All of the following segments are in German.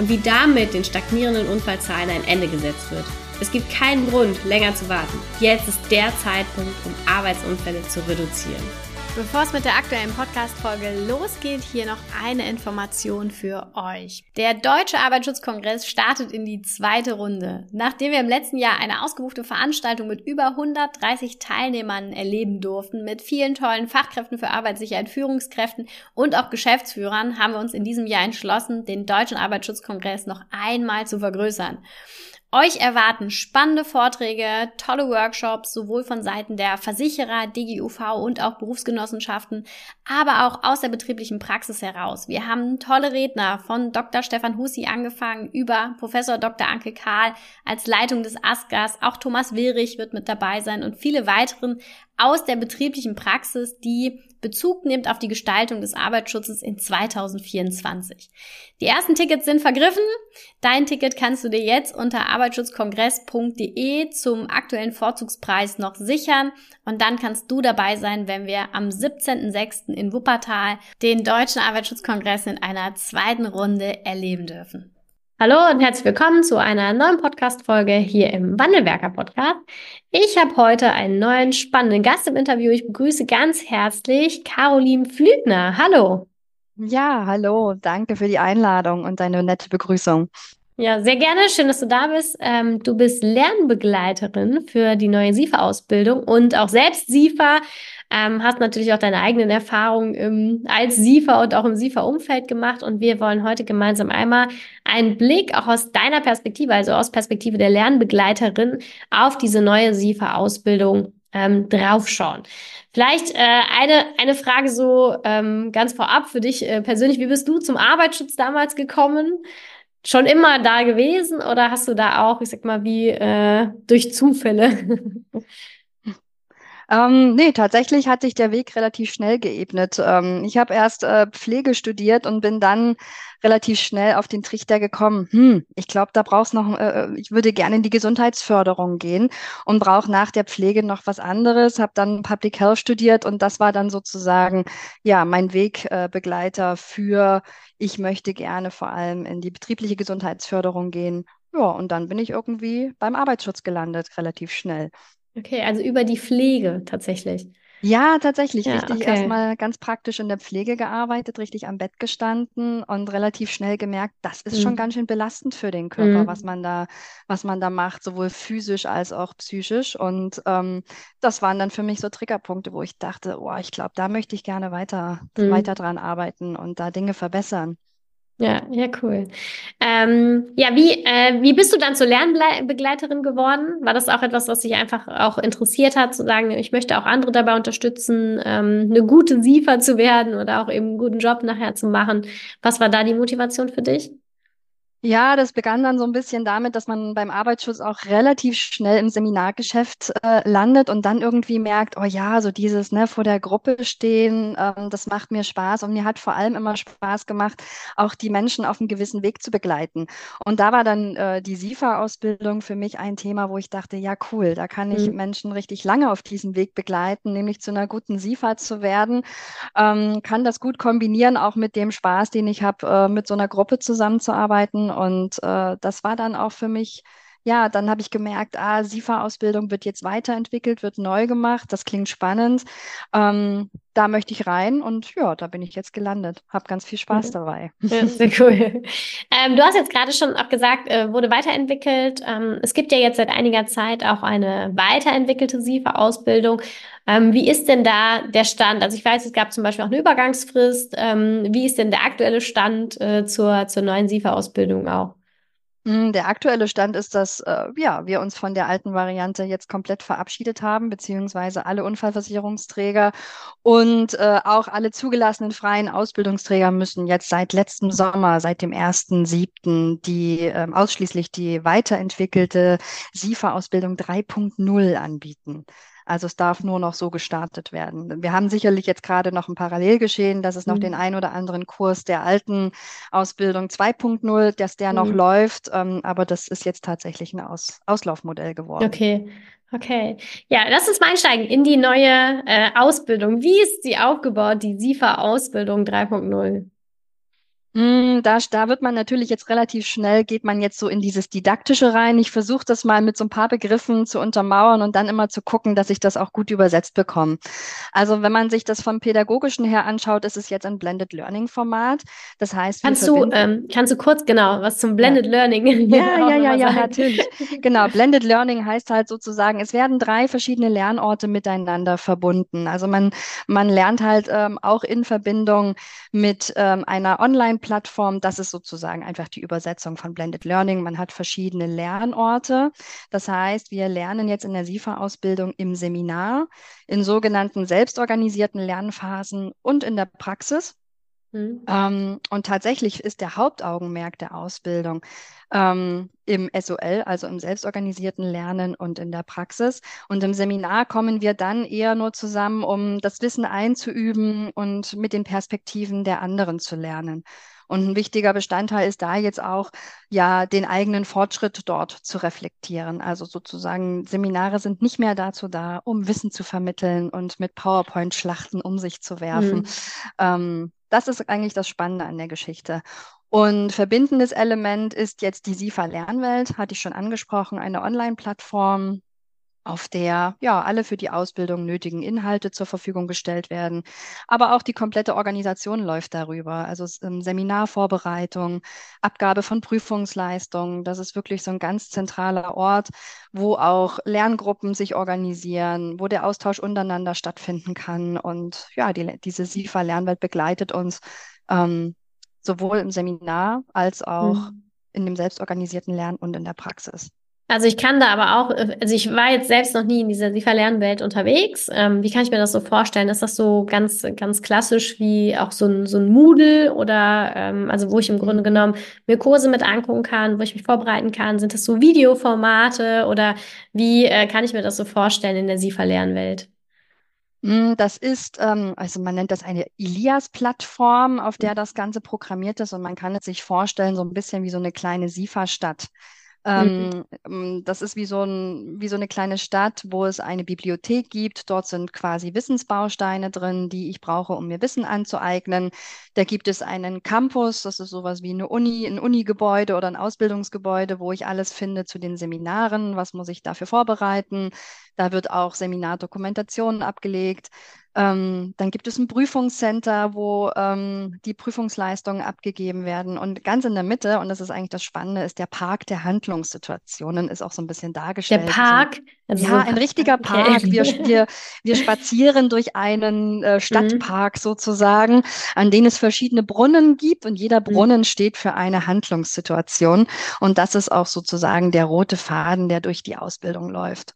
und wie damit den stagnierenden Unfallzahlen ein Ende gesetzt wird. Es gibt keinen Grund, länger zu warten. Jetzt ist der Zeitpunkt, um Arbeitsunfälle zu reduzieren. Bevor es mit der aktuellen Podcast-Folge losgeht, hier noch eine Information für euch. Der Deutsche Arbeitsschutzkongress startet in die zweite Runde. Nachdem wir im letzten Jahr eine ausgebuchte Veranstaltung mit über 130 Teilnehmern erleben durften, mit vielen tollen Fachkräften für Arbeitssicherheit, Führungskräften und auch Geschäftsführern, haben wir uns in diesem Jahr entschlossen, den Deutschen Arbeitsschutzkongress noch einmal zu vergrößern. Euch erwarten spannende Vorträge, tolle Workshops, sowohl von Seiten der Versicherer, DGUV und auch Berufsgenossenschaften, aber auch aus der betrieblichen Praxis heraus. Wir haben tolle Redner von Dr. Stefan Husi angefangen über Professor Dr. Anke Kahl als Leitung des ASGAS. Auch Thomas Willrich wird mit dabei sein und viele weiteren aus der betrieblichen Praxis, die Bezug nimmt auf die Gestaltung des Arbeitsschutzes in 2024. Die ersten Tickets sind vergriffen. Dein Ticket kannst du dir jetzt unter arbeitsschutzkongress.de zum aktuellen Vorzugspreis noch sichern und dann kannst du dabei sein, wenn wir am 17.06. in Wuppertal den Deutschen Arbeitsschutzkongress in einer zweiten Runde erleben dürfen. Hallo und herzlich willkommen zu einer neuen Podcast-Folge hier im Wandelwerker Podcast. Ich habe heute einen neuen spannenden Gast im Interview. Ich begrüße ganz herzlich Caroline Flügner. Hallo. Ja, hallo. Danke für die Einladung und deine nette Begrüßung. Ja, sehr gerne. Schön, dass du da bist. Ähm, du bist Lernbegleiterin für die neue SIFA-Ausbildung und auch selbst SIFA ähm, hast natürlich auch deine eigenen Erfahrungen im, als SIFA und auch im SIFA-Umfeld gemacht. Und wir wollen heute gemeinsam einmal einen Blick auch aus deiner Perspektive, also aus Perspektive der Lernbegleiterin, auf diese neue SIFA-Ausbildung ähm, draufschauen. Vielleicht äh, eine, eine Frage so ähm, ganz vorab für dich äh, persönlich. Wie bist du zum Arbeitsschutz damals gekommen? Schon immer da gewesen oder hast du da auch, ich sag mal, wie äh, durch Zufälle? Ähm, nee, tatsächlich hat sich der Weg relativ schnell geebnet. Ähm, ich habe erst äh, Pflege studiert und bin dann relativ schnell auf den Trichter gekommen. Hm, ich glaube, da brauchst noch, äh, äh, ich würde gerne in die Gesundheitsförderung gehen und brauche nach der Pflege noch was anderes. Habe dann Public Health studiert und das war dann sozusagen ja mein Wegbegleiter für, ich möchte gerne vor allem in die betriebliche Gesundheitsförderung gehen. Ja, und dann bin ich irgendwie beim Arbeitsschutz gelandet, relativ schnell. Okay, also über die Pflege tatsächlich. Ja, tatsächlich. Ja, richtig. Okay. Erstmal ganz praktisch in der Pflege gearbeitet, richtig am Bett gestanden und relativ schnell gemerkt, das ist mhm. schon ganz schön belastend für den Körper, mhm. was man da, was man da macht, sowohl physisch als auch psychisch. Und ähm, das waren dann für mich so Triggerpunkte, wo ich dachte, oh, ich glaube, da möchte ich gerne weiter, mhm. weiter dran arbeiten und da Dinge verbessern. Ja, ja, cool. Ähm, ja, wie, äh, wie bist du dann zur Lernbegleiterin geworden? War das auch etwas, was dich einfach auch interessiert hat, zu sagen, ich möchte auch andere dabei unterstützen, ähm, eine gute SIFA zu werden oder auch eben einen guten Job nachher zu machen? Was war da die Motivation für dich? Ja, das begann dann so ein bisschen damit, dass man beim Arbeitsschutz auch relativ schnell im Seminargeschäft äh, landet und dann irgendwie merkt, oh ja, so dieses ne, vor der Gruppe stehen, ähm, das macht mir Spaß und mir hat vor allem immer Spaß gemacht, auch die Menschen auf einem gewissen Weg zu begleiten. Und da war dann äh, die SIFA-Ausbildung für mich ein Thema, wo ich dachte, ja cool, da kann ich mhm. Menschen richtig lange auf diesem Weg begleiten, nämlich zu einer guten SIFA zu werden, ähm, kann das gut kombinieren, auch mit dem Spaß, den ich habe, äh, mit so einer Gruppe zusammenzuarbeiten und äh, das war dann auch für mich, ja, dann habe ich gemerkt, ah, SIFA-Ausbildung wird jetzt weiterentwickelt, wird neu gemacht, das klingt spannend. Ähm, da möchte ich rein und ja, da bin ich jetzt gelandet. Habe ganz viel Spaß mhm. dabei. Ja, sehr cool. Ähm, du hast jetzt gerade schon auch gesagt, äh, wurde weiterentwickelt. Ähm, es gibt ja jetzt seit einiger Zeit auch eine weiterentwickelte SIFA-Ausbildung. Ähm, wie ist denn da der Stand? Also ich weiß, es gab zum Beispiel auch eine Übergangsfrist. Ähm, wie ist denn der aktuelle Stand äh, zur, zur neuen SIFA-Ausbildung auch? Mm, der aktuelle Stand ist, dass äh, ja, wir uns von der alten Variante jetzt komplett verabschiedet haben, beziehungsweise alle Unfallversicherungsträger und äh, auch alle zugelassenen freien Ausbildungsträger müssen jetzt seit letztem Sommer, seit dem 1.7., die äh, ausschließlich die weiterentwickelte SIFA-Ausbildung 3.0 anbieten. Also es darf nur noch so gestartet werden. Wir haben sicherlich jetzt gerade noch ein Parallelgeschehen, dass es noch mhm. den ein oder anderen Kurs der alten Ausbildung 2.0, dass der mhm. noch läuft. Ähm, aber das ist jetzt tatsächlich ein Aus Auslaufmodell geworden. Okay. Okay, ja, lass uns mal einsteigen in die neue äh, Ausbildung. Wie ist sie aufgebaut, die SIFA-Ausbildung 3.0? Mm, da, da wird man natürlich jetzt relativ schnell, geht man jetzt so in dieses Didaktische rein. Ich versuche das mal mit so ein paar Begriffen zu untermauern und dann immer zu gucken, dass ich das auch gut übersetzt bekomme. Also wenn man sich das vom Pädagogischen her anschaut, ist es jetzt ein Blended Learning Format. Das heißt, kannst du, ähm, kannst du kurz genau was zum Blended ja. Learning? Ja, ja, ja, ja, natürlich. genau, Blended Learning heißt halt sozusagen, es werden drei verschiedene Lernorte miteinander verbunden. Also man, man lernt halt ähm, auch in Verbindung mit ähm, einer Online Plattform. Das ist sozusagen einfach die Übersetzung von Blended Learning. Man hat verschiedene Lernorte. Das heißt, wir lernen jetzt in der SIFA-Ausbildung im Seminar, in sogenannten selbstorganisierten Lernphasen und in der Praxis. Mhm. Ähm, und tatsächlich ist der Hauptaugenmerk der Ausbildung ähm, im SOL, also im selbstorganisierten Lernen und in der Praxis. Und im Seminar kommen wir dann eher nur zusammen, um das Wissen einzuüben und mit den Perspektiven der anderen zu lernen. Und ein wichtiger Bestandteil ist da jetzt auch, ja, den eigenen Fortschritt dort zu reflektieren. Also sozusagen, Seminare sind nicht mehr dazu da, um Wissen zu vermitteln und mit PowerPoint-Schlachten um sich zu werfen. Mhm. Ähm, das ist eigentlich das Spannende an der Geschichte. Und verbindendes Element ist jetzt die SIFA Lernwelt, hatte ich schon angesprochen, eine Online-Plattform, auf der ja alle für die Ausbildung nötigen Inhalte zur Verfügung gestellt werden. Aber auch die komplette Organisation läuft darüber. Also ähm, Seminarvorbereitung, Abgabe von Prüfungsleistungen. Das ist wirklich so ein ganz zentraler Ort, wo auch Lerngruppen sich organisieren, wo der Austausch untereinander stattfinden kann. Und ja, die, diese SIFA-Lernwelt begleitet uns ähm, sowohl im Seminar als auch mhm. in dem selbstorganisierten Lernen und in der Praxis. Also ich kann da aber auch, also ich war jetzt selbst noch nie in dieser SIFA-Lernwelt unterwegs. Ähm, wie kann ich mir das so vorstellen? Ist das so ganz, ganz klassisch wie auch so ein, so ein Moodle oder ähm, also wo ich im Grunde genommen mir Kurse mit angucken kann, wo ich mich vorbereiten kann? Sind das so Videoformate oder wie äh, kann ich mir das so vorstellen in der SIFA-Lernwelt? Hm, das ist, ähm, also man nennt das eine Ilias-Plattform, auf der das Ganze programmiert ist und man kann es sich vorstellen, so ein bisschen wie so eine kleine SIFA-Stadt. Mhm. Ähm, das ist wie so, ein, wie so eine kleine Stadt, wo es eine Bibliothek gibt. Dort sind quasi Wissensbausteine drin, die ich brauche, um mir Wissen anzueignen. Da gibt es einen Campus, das ist sowas wie eine Uni, ein Unigebäude oder ein Ausbildungsgebäude, wo ich alles finde zu den Seminaren. Was muss ich dafür vorbereiten? Da wird auch Seminardokumentation abgelegt. Ähm, dann gibt es ein Prüfungscenter, wo ähm, die Prüfungsleistungen abgegeben werden. Und ganz in der Mitte, und das ist eigentlich das Spannende, ist der Park der Handlungssituationen, ist auch so ein bisschen dargestellt. Der Park? Also, ja, ein richtiger Park. Okay. Wir, wir, wir spazieren durch einen äh, mhm. Stadtpark mhm. sozusagen, an dem es verschiedene Brunnen gibt und jeder mhm. Brunnen mhm. steht für eine Handlungssituation. Und das ist auch sozusagen der rote Faden, der durch die Ausbildung läuft.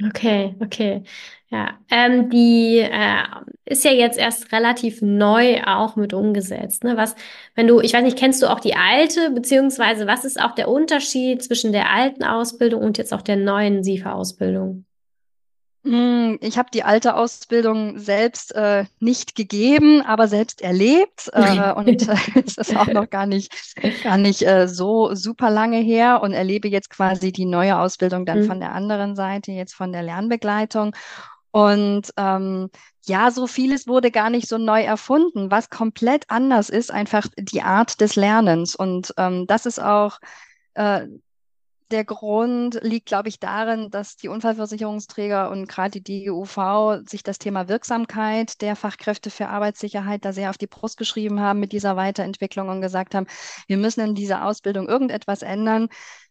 Okay, okay. Ja, ähm, die äh, ist ja jetzt erst relativ neu auch mit umgesetzt. Ne? Was, wenn du, ich weiß nicht, kennst du auch die alte, beziehungsweise was ist auch der Unterschied zwischen der alten Ausbildung und jetzt auch der neuen SIFA-Ausbildung? Hm, ich habe die alte Ausbildung selbst äh, nicht gegeben, aber selbst erlebt. Äh, und äh, es ist auch noch gar nicht, gar nicht äh, so super lange her und erlebe jetzt quasi die neue Ausbildung dann mhm. von der anderen Seite, jetzt von der Lernbegleitung. Und ähm, ja, so vieles wurde gar nicht so neu erfunden. Was komplett anders ist, einfach die Art des Lernens. Und ähm, das ist auch äh, der Grund liegt, glaube ich, darin, dass die Unfallversicherungsträger und gerade die DGUV sich das Thema Wirksamkeit der Fachkräfte für Arbeitssicherheit da sehr auf die Brust geschrieben haben mit dieser Weiterentwicklung und gesagt haben, wir müssen in dieser Ausbildung irgendetwas ändern,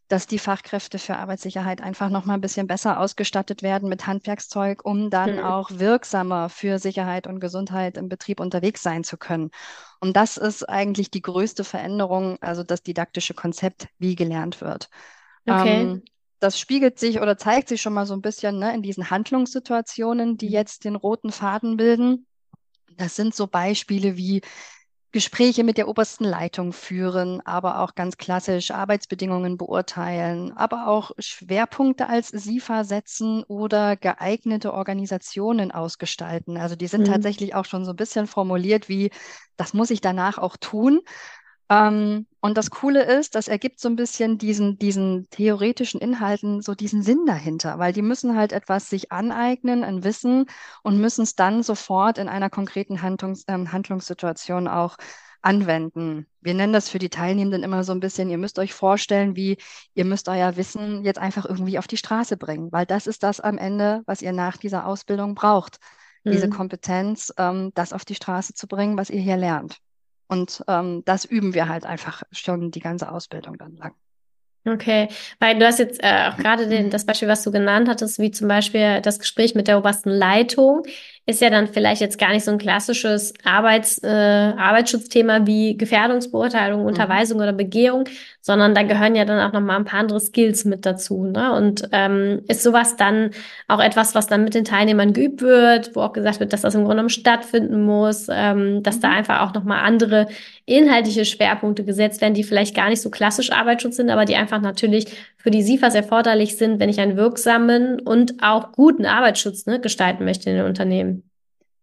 dass die Fachkräfte für Arbeitssicherheit einfach noch mal ein bisschen besser ausgestattet werden mit Handwerkszeug, um dann mhm. auch wirksamer für Sicherheit und Gesundheit im Betrieb unterwegs sein zu können. Und das ist eigentlich die größte Veränderung, also das didaktische Konzept, wie gelernt wird. Okay. Ähm, das spiegelt sich oder zeigt sich schon mal so ein bisschen ne, in diesen Handlungssituationen, die mhm. jetzt den roten Faden bilden. Das sind so Beispiele wie Gespräche mit der obersten Leitung führen, aber auch ganz klassisch Arbeitsbedingungen beurteilen, aber auch Schwerpunkte als SIFA setzen oder geeignete Organisationen ausgestalten. Also die sind mhm. tatsächlich auch schon so ein bisschen formuliert wie, das muss ich danach auch tun. Ähm, und das Coole ist, das ergibt so ein bisschen diesen, diesen theoretischen Inhalten so diesen Sinn dahinter, weil die müssen halt etwas sich aneignen, ein Wissen und müssen es dann sofort in einer konkreten Handlungs, äh, Handlungssituation auch anwenden. Wir nennen das für die Teilnehmenden immer so ein bisschen, ihr müsst euch vorstellen, wie ihr müsst euer Wissen jetzt einfach irgendwie auf die Straße bringen, weil das ist das am Ende, was ihr nach dieser Ausbildung braucht. Mhm. Diese Kompetenz, ähm, das auf die Straße zu bringen, was ihr hier lernt. Und ähm, das üben wir halt einfach schon die ganze Ausbildung dann lang. Okay, weil du hast jetzt äh, auch gerade den, das Beispiel, was du genannt hattest, wie zum Beispiel das Gespräch mit der obersten Leitung ist ja dann vielleicht jetzt gar nicht so ein klassisches Arbeits, äh, Arbeitsschutzthema wie Gefährdungsbeurteilung, mhm. Unterweisung oder Begehung, sondern da gehören ja dann auch noch mal ein paar andere Skills mit dazu. Ne? Und ähm, ist sowas dann auch etwas, was dann mit den Teilnehmern geübt wird, wo auch gesagt wird, dass das im Grunde genommen stattfinden muss, ähm, dass mhm. da einfach auch noch mal andere inhaltliche Schwerpunkte gesetzt werden, die vielleicht gar nicht so klassisch Arbeitsschutz sind, aber die einfach natürlich für die SIFAs erforderlich sind, wenn ich einen wirksamen und auch guten Arbeitsschutz ne, gestalten möchte in den Unternehmen.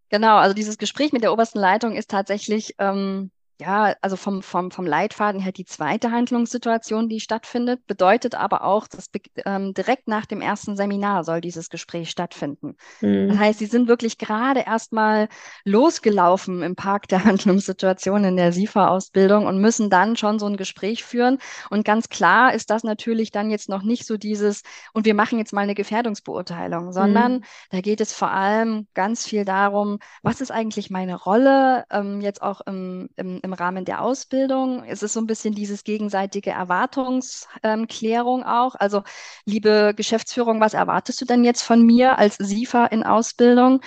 Genau, also dieses Gespräch mit der obersten Leitung ist tatsächlich ähm, ja, also vom, vom, vom Leitfaden her die zweite Handlungssituation, die stattfindet, bedeutet aber auch, dass ähm, direkt nach dem ersten Seminar soll dieses Gespräch stattfinden. Mhm. Das heißt, sie sind wirklich gerade erstmal losgelaufen im Park der Handlungssituation in der SIFA-Ausbildung und müssen dann schon so ein Gespräch führen. Und ganz klar ist das natürlich dann jetzt noch nicht so dieses, und wir machen jetzt mal eine Gefährdungsbeurteilung, sondern mhm. da geht es vor allem ganz viel darum, was ist eigentlich meine Rolle, ähm, jetzt auch im, im im Rahmen der Ausbildung. Es ist so ein bisschen dieses gegenseitige Erwartungsklärung ähm, auch. Also, liebe Geschäftsführung, was erwartest du denn jetzt von mir als SIFA in Ausbildung?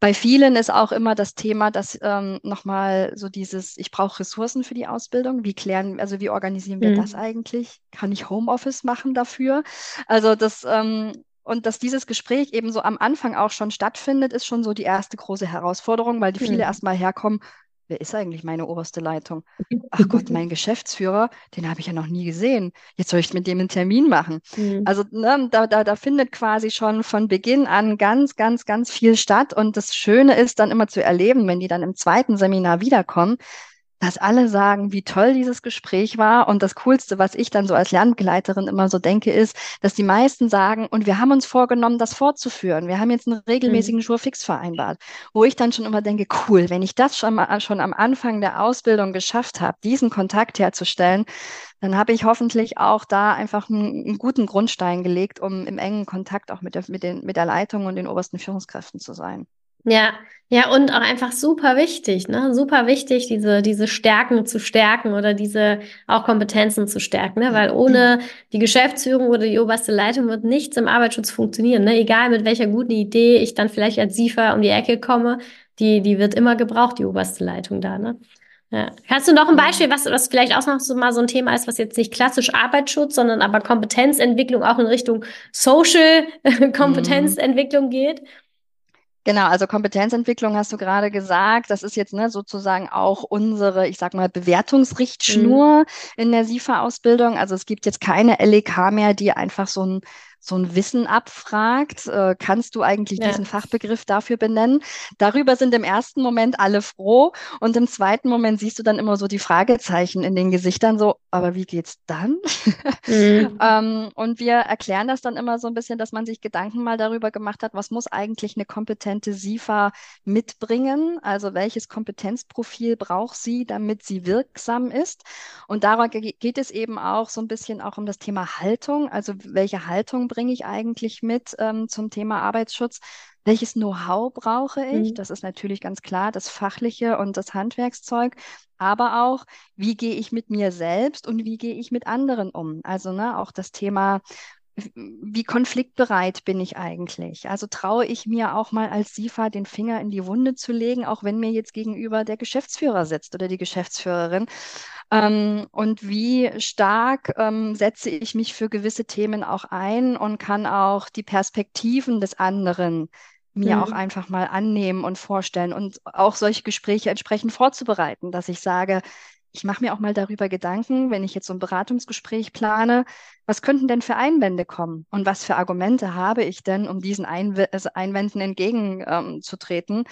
Bei vielen ist auch immer das Thema, dass ähm, nochmal so dieses, ich brauche Ressourcen für die Ausbildung. Wie klären, also wie organisieren wir mhm. das eigentlich? Kann ich Homeoffice machen dafür? Also das, ähm, und dass dieses Gespräch eben so am Anfang auch schon stattfindet, ist schon so die erste große Herausforderung, weil die viele mhm. erstmal herkommen, wer ist eigentlich meine oberste Leitung? Ach Gott, mein Geschäftsführer, den habe ich ja noch nie gesehen. Jetzt soll ich mit dem einen Termin machen. Mhm. Also ne, da, da, da findet quasi schon von Beginn an ganz, ganz, ganz viel statt. Und das Schöne ist dann immer zu erleben, wenn die dann im zweiten Seminar wiederkommen, dass alle sagen, wie toll dieses Gespräch war. Und das Coolste, was ich dann so als Lernbegleiterin immer so denke, ist, dass die meisten sagen, und wir haben uns vorgenommen, das fortzuführen. Wir haben jetzt einen regelmäßigen mhm. Schurfix vereinbart, wo ich dann schon immer denke, cool, wenn ich das schon, mal, schon am Anfang der Ausbildung geschafft habe, diesen Kontakt herzustellen, dann habe ich hoffentlich auch da einfach einen, einen, guten Grundstein gelegt, um im engen Kontakt auch mit der, mit, den, mit der Leitung und den obersten Führungskräften zu sein. Ja, ja, und auch einfach super wichtig, ne? Super wichtig, diese, diese Stärken zu stärken oder diese auch Kompetenzen zu stärken, ne? Weil ohne die Geschäftsführung oder die oberste Leitung wird nichts im Arbeitsschutz funktionieren, ne? Egal mit welcher guten Idee ich dann vielleicht als SIFA um die Ecke komme, die, die wird immer gebraucht, die oberste Leitung da, ne? Ja. Hast du noch ein Beispiel, was, was vielleicht auch noch so mal so ein Thema ist, was jetzt nicht klassisch Arbeitsschutz, sondern aber Kompetenzentwicklung auch in Richtung Social Kompetenzentwicklung geht? Genau, also Kompetenzentwicklung hast du gerade gesagt. Das ist jetzt ne, sozusagen auch unsere, ich sag mal, Bewertungsrichtschnur mhm. in der SIFA-Ausbildung. Also es gibt jetzt keine LEK mehr, die einfach so ein so ein Wissen abfragt. Äh, kannst du eigentlich ja. diesen Fachbegriff dafür benennen? Darüber sind im ersten Moment alle froh und im zweiten Moment siehst du dann immer so die Fragezeichen in den Gesichtern, so, aber wie geht's dann? Mhm. ähm, und wir erklären das dann immer so ein bisschen, dass man sich Gedanken mal darüber gemacht hat, was muss eigentlich eine kompetente SIFA mitbringen? Also welches Kompetenzprofil braucht sie, damit sie wirksam ist? Und daran geht es eben auch so ein bisschen auch um das Thema Haltung. Also welche Haltung bringe ich eigentlich mit ähm, zum Thema Arbeitsschutz? Welches Know-how brauche ich? Mhm. Das ist natürlich ganz klar das Fachliche und das Handwerkszeug, aber auch, wie gehe ich mit mir selbst und wie gehe ich mit anderen um? Also ne, auch das Thema, wie konfliktbereit bin ich eigentlich? Also traue ich mir auch mal als SIFA den Finger in die Wunde zu legen, auch wenn mir jetzt gegenüber der Geschäftsführer sitzt oder die Geschäftsführerin? Ähm, und wie stark ähm, setze ich mich für gewisse Themen auch ein und kann auch die Perspektiven des anderen mir mhm. auch einfach mal annehmen und vorstellen und auch solche Gespräche entsprechend vorzubereiten, dass ich sage, ich mache mir auch mal darüber Gedanken, wenn ich jetzt so ein Beratungsgespräch plane, was könnten denn für Einwände kommen und was für Argumente habe ich denn, um diesen Einw also Einwänden entgegenzutreten. Ähm,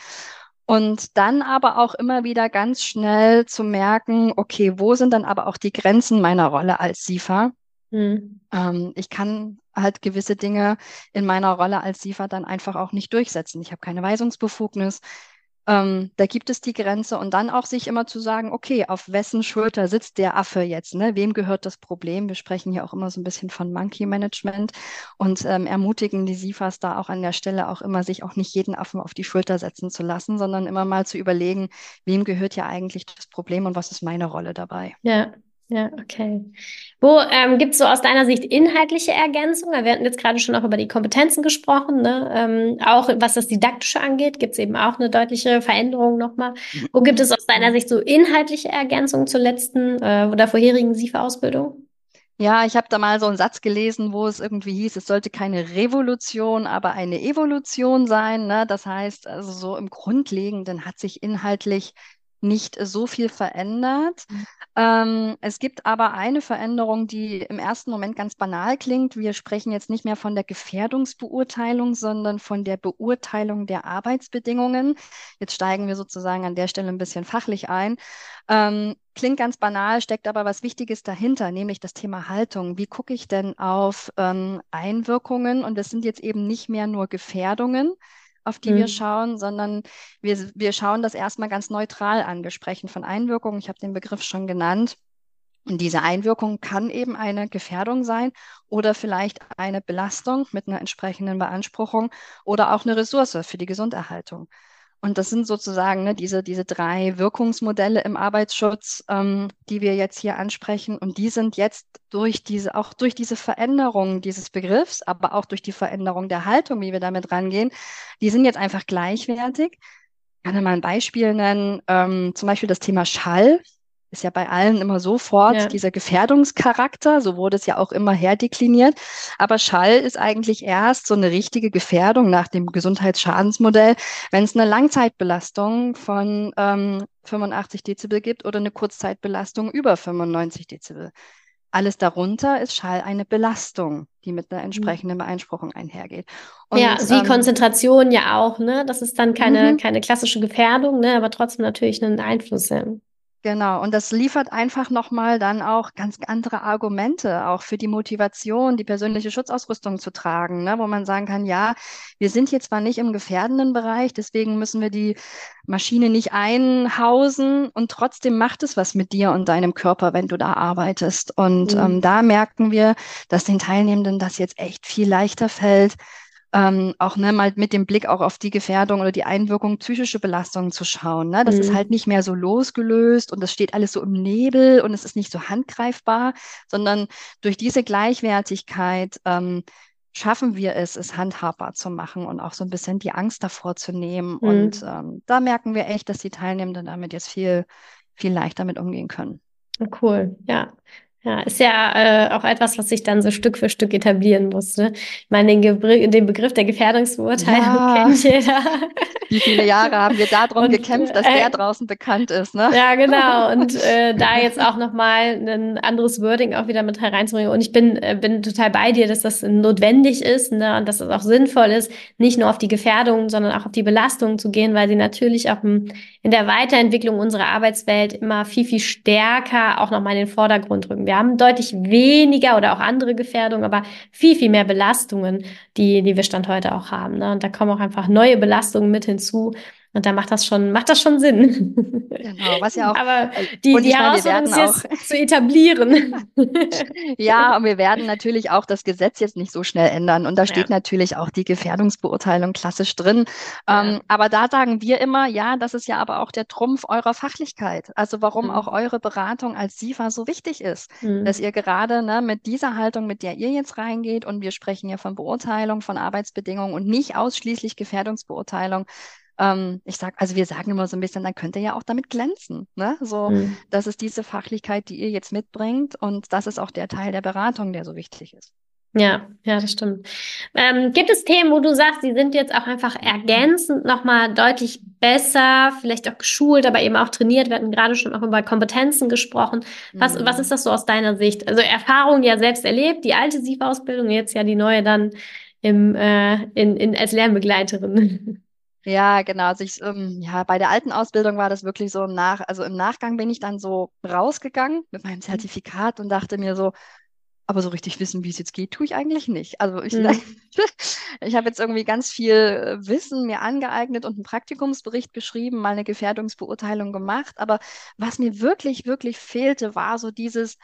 und dann aber auch immer wieder ganz schnell zu merken, okay, wo sind dann aber auch die Grenzen meiner Rolle als SIFA? Mhm. Ähm, ich kann halt gewisse Dinge in meiner Rolle als SIFA dann einfach auch nicht durchsetzen. Ich habe keine Weisungsbefugnis. Ähm, da gibt es die Grenze und dann auch sich immer zu sagen, okay, auf wessen Schulter sitzt der Affe jetzt? Ne? Wem gehört das Problem? Wir sprechen hier auch immer so ein bisschen von Monkey Management und ähm, ermutigen die SIFAs da auch an der Stelle auch immer, sich auch nicht jeden Affen auf die Schulter setzen zu lassen, sondern immer mal zu überlegen, wem gehört ja eigentlich das Problem und was ist meine Rolle dabei? Ja, ja, okay. Wo ähm, gibt es so aus deiner Sicht inhaltliche Ergänzungen? Wir hatten jetzt gerade schon auch über die Kompetenzen gesprochen, ne? ähm, auch was das Didaktische angeht, gibt es eben auch eine deutliche Veränderung nochmal. Wo gibt es aus deiner Sicht so inhaltliche Ergänzungen zur letzten äh, oder vorherigen SIFA-Ausbildung? Ja, ich habe da mal so einen Satz gelesen, wo es irgendwie hieß, es sollte keine Revolution, aber eine Evolution sein. Ne? Das heißt, also so im Grundlegenden hat sich inhaltlich nicht so viel verändert. Mhm. Ähm, es gibt aber eine Veränderung, die im ersten Moment ganz banal klingt. Wir sprechen jetzt nicht mehr von der Gefährdungsbeurteilung, sondern von der Beurteilung der Arbeitsbedingungen. Jetzt steigen wir sozusagen an der Stelle ein bisschen fachlich ein. Ähm, klingt ganz banal, steckt aber was Wichtiges dahinter, nämlich das Thema Haltung. Wie gucke ich denn auf ähm, Einwirkungen? Und das sind jetzt eben nicht mehr nur Gefährdungen, auf die mhm. wir schauen, sondern wir, wir schauen das erstmal ganz neutral an. Wir sprechen von Einwirkungen. Ich habe den Begriff schon genannt. Und diese Einwirkung kann eben eine Gefährdung sein oder vielleicht eine Belastung mit einer entsprechenden Beanspruchung oder auch eine Ressource für die Gesunderhaltung. Und das sind sozusagen ne, diese, diese drei Wirkungsmodelle im Arbeitsschutz, ähm, die wir jetzt hier ansprechen. Und die sind jetzt durch diese, auch durch diese Veränderung dieses Begriffs, aber auch durch die Veränderung der Haltung, wie wir damit rangehen, die sind jetzt einfach gleichwertig. Ich kann mal ein Beispiel nennen, ähm, zum Beispiel das Thema Schall ist ja bei allen immer sofort ja. dieser Gefährdungscharakter, so wurde es ja auch immer herdekliniert. Aber Schall ist eigentlich erst so eine richtige Gefährdung nach dem Gesundheitsschadensmodell, wenn es eine Langzeitbelastung von ähm, 85 Dezibel gibt oder eine Kurzzeitbelastung über 95 Dezibel. Alles darunter ist Schall eine Belastung, die mit einer mhm. entsprechenden Beeinspruchung einhergeht. Und, ja, wie ähm, Konzentration ja auch, ne? Das ist dann keine, mhm. keine klassische Gefährdung, ne? aber trotzdem natürlich einen Einfluss. Ja. Genau, und das liefert einfach nochmal dann auch ganz andere Argumente, auch für die Motivation, die persönliche Schutzausrüstung zu tragen, ne? wo man sagen kann, ja, wir sind jetzt zwar nicht im gefährdenden Bereich, deswegen müssen wir die Maschine nicht einhausen und trotzdem macht es was mit dir und deinem Körper, wenn du da arbeitest. Und mhm. ähm, da merken wir, dass den Teilnehmenden das jetzt echt viel leichter fällt, ähm, auch ne, mal mit dem Blick auch auf die Gefährdung oder die Einwirkung psychische Belastungen zu schauen. Ne? Das mhm. ist halt nicht mehr so losgelöst und das steht alles so im Nebel und es ist nicht so handgreifbar, sondern durch diese Gleichwertigkeit ähm, schaffen wir es, es handhabbar zu machen und auch so ein bisschen die Angst davor zu nehmen. Mhm. Und ähm, da merken wir echt, dass die Teilnehmenden damit jetzt viel, viel leichter mit umgehen können. Cool, ja. Ja, ist ja äh, auch etwas, was sich dann so Stück für Stück etablieren muss. Ne? Ich meine, den, den Begriff der Gefährdungsbeurteilung ja. kennt jeder. Wie viele Jahre haben wir darum gekämpft, dass äh, der draußen bekannt ist, ne? Ja, genau. Und äh, da jetzt auch nochmal ein anderes Wording auch wieder mit hereinzubringen. Und ich bin, äh, bin total bei dir, dass das notwendig ist ne? und dass es auch sinnvoll ist, nicht nur auf die Gefährdung, sondern auch auf die Belastung zu gehen, weil sie natürlich auch in der Weiterentwicklung unserer Arbeitswelt immer viel, viel stärker auch nochmal in den Vordergrund rücken. Wir wir haben deutlich weniger oder auch andere Gefährdungen, aber viel, viel mehr Belastungen, die, die wir Stand heute auch haben. Ne? Und da kommen auch einfach neue Belastungen mit hinzu. Und da macht das schon, macht das schon Sinn. Genau, was ja auch. Aber die, die Herausforderung ist jetzt auch, zu etablieren. ja, und wir werden natürlich auch das Gesetz jetzt nicht so schnell ändern. Und da steht ja. natürlich auch die Gefährdungsbeurteilung klassisch drin. Ja. Ähm, aber da sagen wir immer, ja, das ist ja aber auch der Trumpf eurer Fachlichkeit. Also warum mhm. auch eure Beratung als SIFA so wichtig ist, mhm. dass ihr gerade ne, mit dieser Haltung, mit der ihr jetzt reingeht, und wir sprechen ja von Beurteilung von Arbeitsbedingungen und nicht ausschließlich Gefährdungsbeurteilung, ähm, ich sag, also wir sagen immer so ein bisschen, dann könnt ihr ja auch damit glänzen. Ne? So, mhm. das ist diese Fachlichkeit, die ihr jetzt mitbringt und das ist auch der Teil der Beratung, der so wichtig ist. Ja, ja, das stimmt. Ähm, gibt es Themen, wo du sagst, die sind jetzt auch einfach ergänzend nochmal deutlich besser, vielleicht auch geschult, aber eben auch trainiert? Wir hatten gerade schon auch über Kompetenzen gesprochen. Was, mhm. was ist das so aus deiner Sicht? Also Erfahrung ja selbst erlebt, die alte SIF-Ausbildung, jetzt ja die neue dann im, äh, in, in, als Lernbegleiterin. Ja, genau. Also ich, ähm, ja, bei der alten Ausbildung war das wirklich so nach, also im Nachgang bin ich dann so rausgegangen mit meinem mhm. Zertifikat und dachte mir so, aber so richtig wissen, wie es jetzt geht, tue ich eigentlich nicht. Also ich, mhm. ich habe jetzt irgendwie ganz viel äh, Wissen mir angeeignet und einen Praktikumsbericht geschrieben, mal eine Gefährdungsbeurteilung gemacht. Aber was mir wirklich, wirklich fehlte, war so dieses,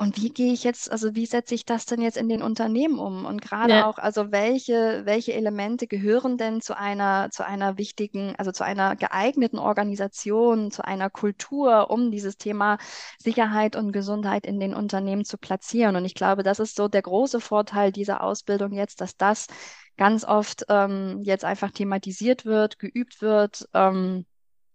und wie gehe ich jetzt, also wie setze ich das denn jetzt in den Unternehmen um? Und gerade ja. auch, also welche, welche Elemente gehören denn zu einer, zu einer wichtigen, also zu einer geeigneten Organisation, zu einer Kultur, um dieses Thema Sicherheit und Gesundheit in den Unternehmen zu platzieren? Und ich glaube, das ist so der große Vorteil dieser Ausbildung jetzt, dass das ganz oft ähm, jetzt einfach thematisiert wird, geübt wird. Ähm,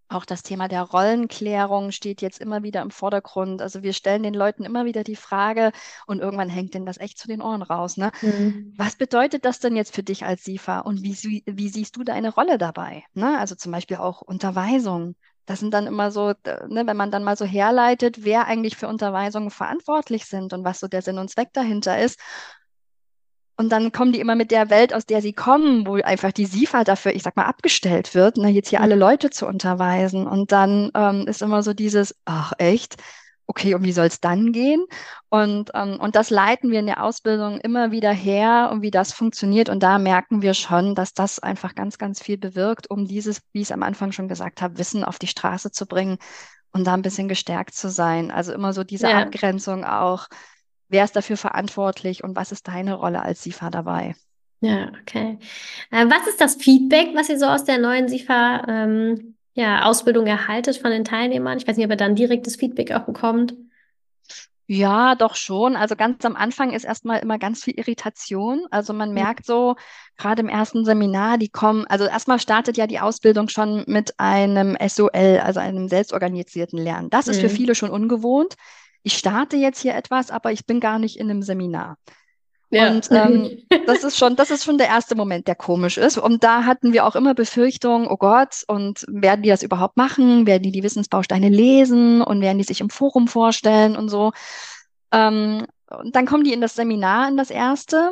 auch das Thema der Rollenklärung steht jetzt immer wieder im Vordergrund. Also wir stellen den Leuten immer wieder die Frage und irgendwann hängt denen das echt zu den Ohren raus. Ne? Mhm. Was bedeutet das denn jetzt für dich als SIFA und wie, wie siehst du deine Rolle dabei? Ne? Also zum Beispiel auch Unterweisung. Das sind dann immer so, ne, wenn man dann mal so herleitet, wer eigentlich für Unterweisungen verantwortlich sind und was so der Sinn und Zweck dahinter ist. Und dann kommen die immer mit der Welt, aus der sie kommen, wo einfach die SIFA dafür, ich sag mal, abgestellt wird, ne, jetzt hier alle mhm. Leute zu unterweisen. Und dann ähm, ist immer so dieses, ach echt, okay, und wie soll es dann gehen? Und, ähm, und das leiten wir in der Ausbildung immer wieder her und wie das funktioniert. Und da merken wir schon, dass das einfach ganz, ganz viel bewirkt, um dieses, wie ich es am Anfang schon gesagt habe, Wissen auf die Straße zu bringen und da ein bisschen gestärkt zu sein. Also immer so diese ja. Abgrenzung auch wer ist dafür verantwortlich und was ist deine Rolle als SIFA dabei? Ja, okay. Äh, was ist das Feedback, was ihr so aus der neuen SIFA ähm, ja, Ausbildung erhaltet von den Teilnehmern? Ich weiß nicht, ob ihr dann direktes Feedback auch bekommt. Ja, doch schon. Also ganz am Anfang ist erstmal immer ganz viel Irritation. Also man merkt so, gerade im ersten Seminar, die kommen, also erstmal startet ja die Ausbildung schon mit einem SOL, also einem selbstorganisierten Lernen. Das ist mhm. für viele schon ungewohnt ich starte jetzt hier etwas, aber ich bin gar nicht in einem Seminar. Ja. Und ähm, das ist schon, das ist schon der erste Moment, der komisch ist. Und da hatten wir auch immer Befürchtungen, oh Gott, und werden die das überhaupt machen? Werden die die Wissensbausteine lesen und werden die sich im Forum vorstellen und so? Ähm, und dann kommen die in das Seminar, in das erste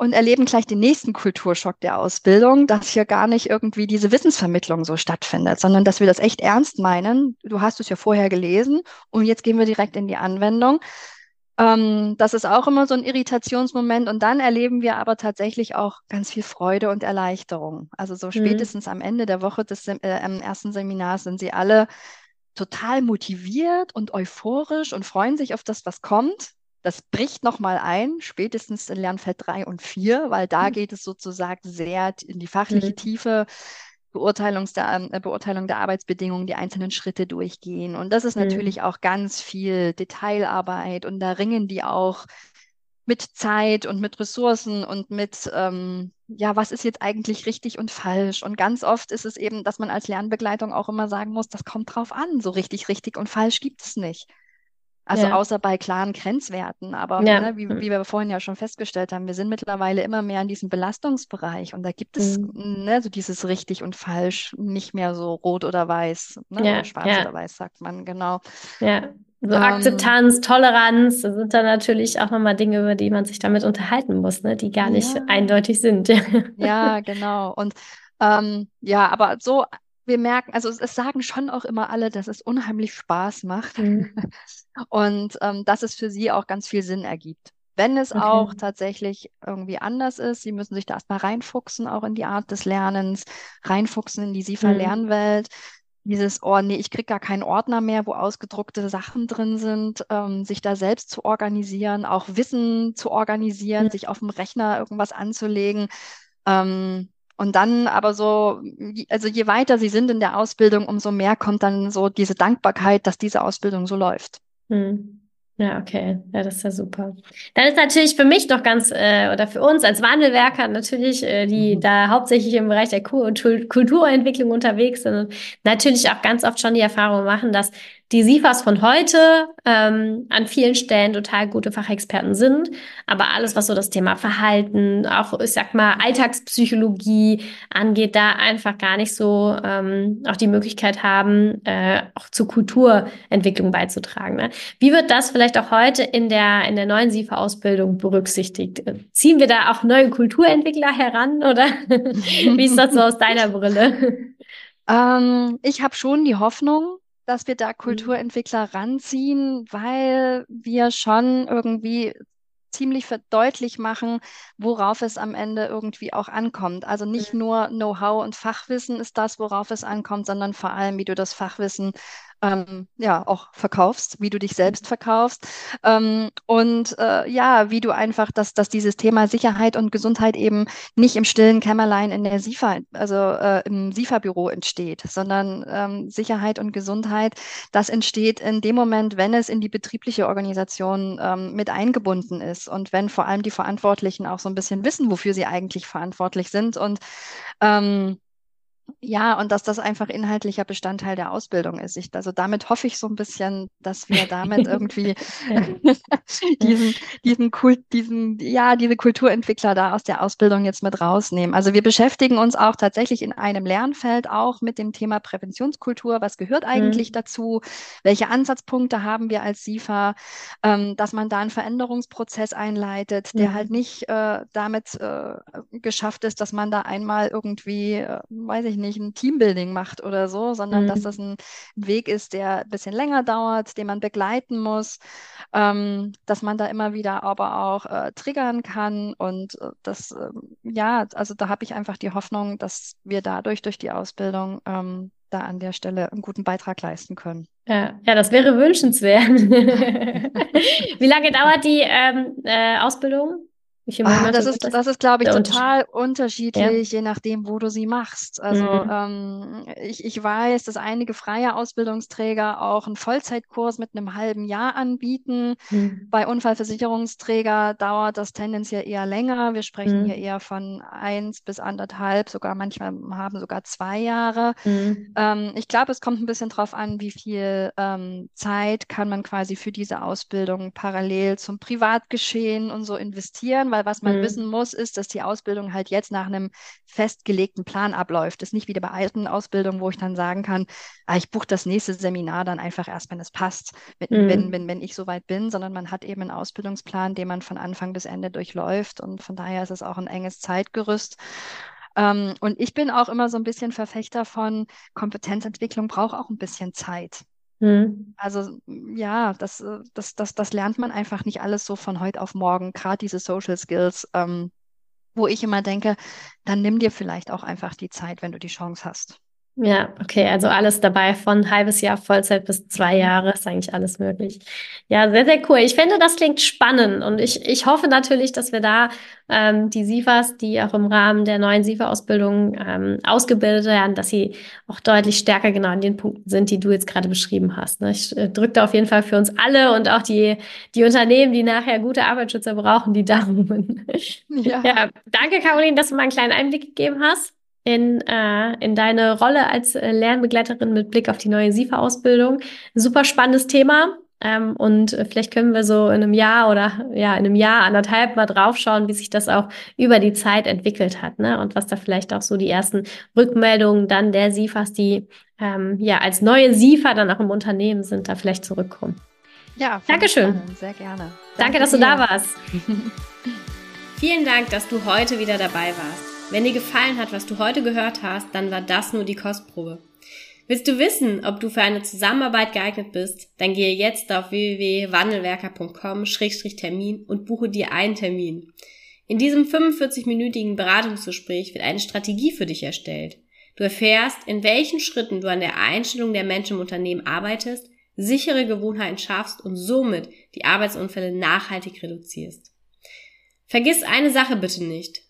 und erleben gleich den nächsten Kulturschock der Ausbildung, dass hier gar nicht irgendwie diese Wissensvermittlung so stattfindet, sondern dass wir das echt ernst meinen. Du hast es ja vorher gelesen und jetzt gehen wir direkt in die Anwendung. Ähm, das ist auch immer so ein Irritationsmoment und dann erleben wir aber tatsächlich auch ganz viel Freude und Erleichterung. Also so mhm. spätestens mhm. am Ende der Woche des äh, ersten Seminars sind sie alle total motiviert und euphorisch und freuen sich auf das, was kommt das bricht nochmal ein, spätestens in Lernfeld 3 und 4, weil da mhm. geht es sozusagen sehr in die fachliche mhm. Tiefe, Beurteilungs der, äh, Beurteilung der Arbeitsbedingungen, die einzelnen Schritte durchgehen. Und das ist mhm. natürlich auch ganz viel Detailarbeit und da ringen die auch mit Zeit und mit Ressourcen und mit, ähm, ja, was ist jetzt eigentlich richtig und falsch? Und ganz oft ist es eben, dass man als Lernbegleitung auch immer sagen muss, das kommt drauf an. So richtig, richtig und falsch gibt es nicht. Also ja. außer bei klaren Grenzwerten. Aber ja. ne, wie, hm. wie, wir vorhin ja schon festgestellt haben, wir sind mittlerweile immer mehr in diesem Belastungsbereich und da gibt es mhm. ne, so dieses richtig und falsch, nicht mehr so rot oder weiß, ne, ja. oder schwarz oder weiß, sagt man, genau. Ja. So ähm, Akzeptanz, Toleranz, das sind dann natürlich auch nochmal Dinge, über die man sich damit unterhalten muss, ne, die gar nicht eindeutig sind. ja, genau. Und ähm, ja, aber so wir merken, also es, es, sagen schon auch immer alle, dass es unheimlich Spaß macht mhm. und ähm, dass es für sie auch ganz viel Sinn ergibt, Wenn es okay. auch tatsächlich irgendwie anders ist, sie müssen sich da erstmal reinfuchsen, auch in die Art des Lernens, reinfuchsen in die SIFA-Lernwelt. Mhm dieses, oh nee, ich kriege gar keinen Ordner mehr, wo ausgedruckte Sachen drin sind, ähm, sich da selbst zu organisieren, auch Wissen zu organisieren, ja. sich auf dem Rechner irgendwas anzulegen. Ähm, und dann aber so, also je weiter sie sind in der Ausbildung, umso mehr kommt dann so diese Dankbarkeit, dass diese Ausbildung so läuft. Hm. Ja, okay. Ja, das ist ja super. Dann ist natürlich für mich noch ganz, äh, oder für uns als Wandelwerker natürlich, äh, die mhm. da hauptsächlich im Bereich der Kulturentwicklung unterwegs sind und natürlich auch ganz oft schon die Erfahrung machen, dass die SIFAs von heute ähm, an vielen Stellen total gute Fachexperten sind, aber alles, was so das Thema Verhalten, auch ich sag mal Alltagspsychologie angeht, da einfach gar nicht so ähm, auch die Möglichkeit haben, äh, auch zur Kulturentwicklung beizutragen. Ne? Wie wird das vielleicht auch heute in der in der neuen SIFA-Ausbildung berücksichtigt? Ziehen wir da auch neue Kulturentwickler heran oder wie ist das so aus deiner Brille? Ähm, ich habe schon die Hoffnung, dass wir da mhm. Kulturentwickler ranziehen, weil wir schon irgendwie ziemlich verdeutlich machen, worauf es am Ende irgendwie auch ankommt. Also nicht mhm. nur Know-how und Fachwissen ist das, worauf es ankommt, sondern vor allem, wie du das Fachwissen ähm, ja auch verkaufst, wie du dich selbst verkaufst. Ähm, und äh, ja, wie du einfach, dass, dass dieses Thema Sicherheit und Gesundheit eben nicht im stillen Kämmerlein in der SIFA, also äh, im SIFA-Büro entsteht, sondern ähm, Sicherheit und Gesundheit, das entsteht in dem Moment, wenn es in die betriebliche Organisation ähm, mit eingebunden ist und wenn vor allem die Verantwortlichen auch so ein bisschen wissen, wofür sie eigentlich verantwortlich sind und ähm, ja, und dass das einfach inhaltlicher Bestandteil der Ausbildung ist. Ich, also damit hoffe ich so ein bisschen, dass wir damit irgendwie diesen, diesen Kult, diesen, ja, diese Kulturentwickler da aus der Ausbildung jetzt mit rausnehmen. Also wir beschäftigen uns auch tatsächlich in einem Lernfeld auch mit dem Thema Präventionskultur. Was gehört eigentlich mhm. dazu? Welche Ansatzpunkte haben wir als SIFA? Ähm, dass man da einen Veränderungsprozess einleitet, der mhm. halt nicht äh, damit äh, geschafft ist, dass man da einmal irgendwie, äh, weiß ich nicht, ein Teambuilding macht oder so, sondern mhm. dass das ein Weg ist, der ein bisschen länger dauert, den man begleiten muss, ähm, dass man da immer wieder aber auch äh, triggern kann und äh, das, äh, ja, also da habe ich einfach die Hoffnung, dass wir dadurch durch die Ausbildung ähm, da an der Stelle einen guten Beitrag leisten können. Ja, ja das wäre wünschenswert. Wie lange dauert die ähm, äh, Ausbildung? Ah, das ist, das ist, glaube ich, total unterschiedlich, ja. je nachdem, wo du sie machst. Also mhm. ähm, ich, ich weiß, dass einige freie Ausbildungsträger auch einen Vollzeitkurs mit einem halben Jahr anbieten. Mhm. Bei Unfallversicherungsträger dauert das tendenziell eher länger. Wir sprechen mhm. hier eher von eins bis anderthalb, sogar manchmal haben sogar zwei Jahre. Mhm. Ähm, ich glaube, es kommt ein bisschen drauf an, wie viel ähm, Zeit kann man quasi für diese Ausbildung parallel zum Privatgeschehen und so investieren, weil weil was man mhm. wissen muss, ist, dass die Ausbildung halt jetzt nach einem festgelegten Plan abläuft. Das ist nicht wie bei alten Ausbildungen, wo ich dann sagen kann, ah, ich buche das nächste Seminar dann einfach erst, wenn es passt, mit, mhm. wenn, wenn, wenn ich soweit bin, sondern man hat eben einen Ausbildungsplan, den man von Anfang bis Ende durchläuft. Und von daher ist es auch ein enges Zeitgerüst. Ähm, und ich bin auch immer so ein bisschen Verfechter von Kompetenzentwicklung braucht auch ein bisschen Zeit. Mhm. Also ja, das, äh, das, das, das lernt man einfach nicht alles so von heute auf morgen, gerade diese Social Skills, ähm, wo ich immer denke, dann nimm dir vielleicht auch einfach die Zeit, wenn du die Chance hast. Ja, okay, also alles dabei von halbes Jahr Vollzeit bis zwei Jahre ist eigentlich alles möglich. Ja, sehr, sehr cool. Ich finde, das klingt spannend und ich, ich hoffe natürlich, dass wir da ähm, die SIFAs, die auch im Rahmen der neuen SIFA-Ausbildung ähm, ausgebildet werden, dass sie auch deutlich stärker genau an den Punkten sind, die du jetzt gerade beschrieben hast. Ne? Ich äh, drücke da auf jeden Fall für uns alle und auch die, die Unternehmen, die nachher gute Arbeitsschützer brauchen, die Daumen. Ja. ja, danke, Caroline, dass du mal einen kleinen Einblick gegeben hast in, äh, in deine Rolle als äh, Lernbegleiterin mit Blick auf die neue SIFA-Ausbildung. Super spannendes Thema. Ähm, und äh, vielleicht können wir so in einem Jahr oder ja, in einem Jahr, anderthalb mal draufschauen, wie sich das auch über die Zeit entwickelt hat, ne? Und was da vielleicht auch so die ersten Rückmeldungen dann der SIFAs, die ähm, ja als neue SIFA dann auch im Unternehmen sind, da vielleicht zurückkommen. Ja, Dankeschön. Spannend. Sehr gerne. Danke, Danke dass dir. du da warst. Vielen Dank, dass du heute wieder dabei warst. Wenn dir gefallen hat, was du heute gehört hast, dann war das nur die Kostprobe. Willst du wissen, ob du für eine Zusammenarbeit geeignet bist? Dann gehe jetzt auf www.wandelwerker.com-termin und buche dir einen Termin. In diesem 45-minütigen Beratungsgespräch wird eine Strategie für dich erstellt. Du erfährst, in welchen Schritten du an der Einstellung der Menschen im Unternehmen arbeitest, sichere Gewohnheiten schaffst und somit die Arbeitsunfälle nachhaltig reduzierst. Vergiss eine Sache bitte nicht.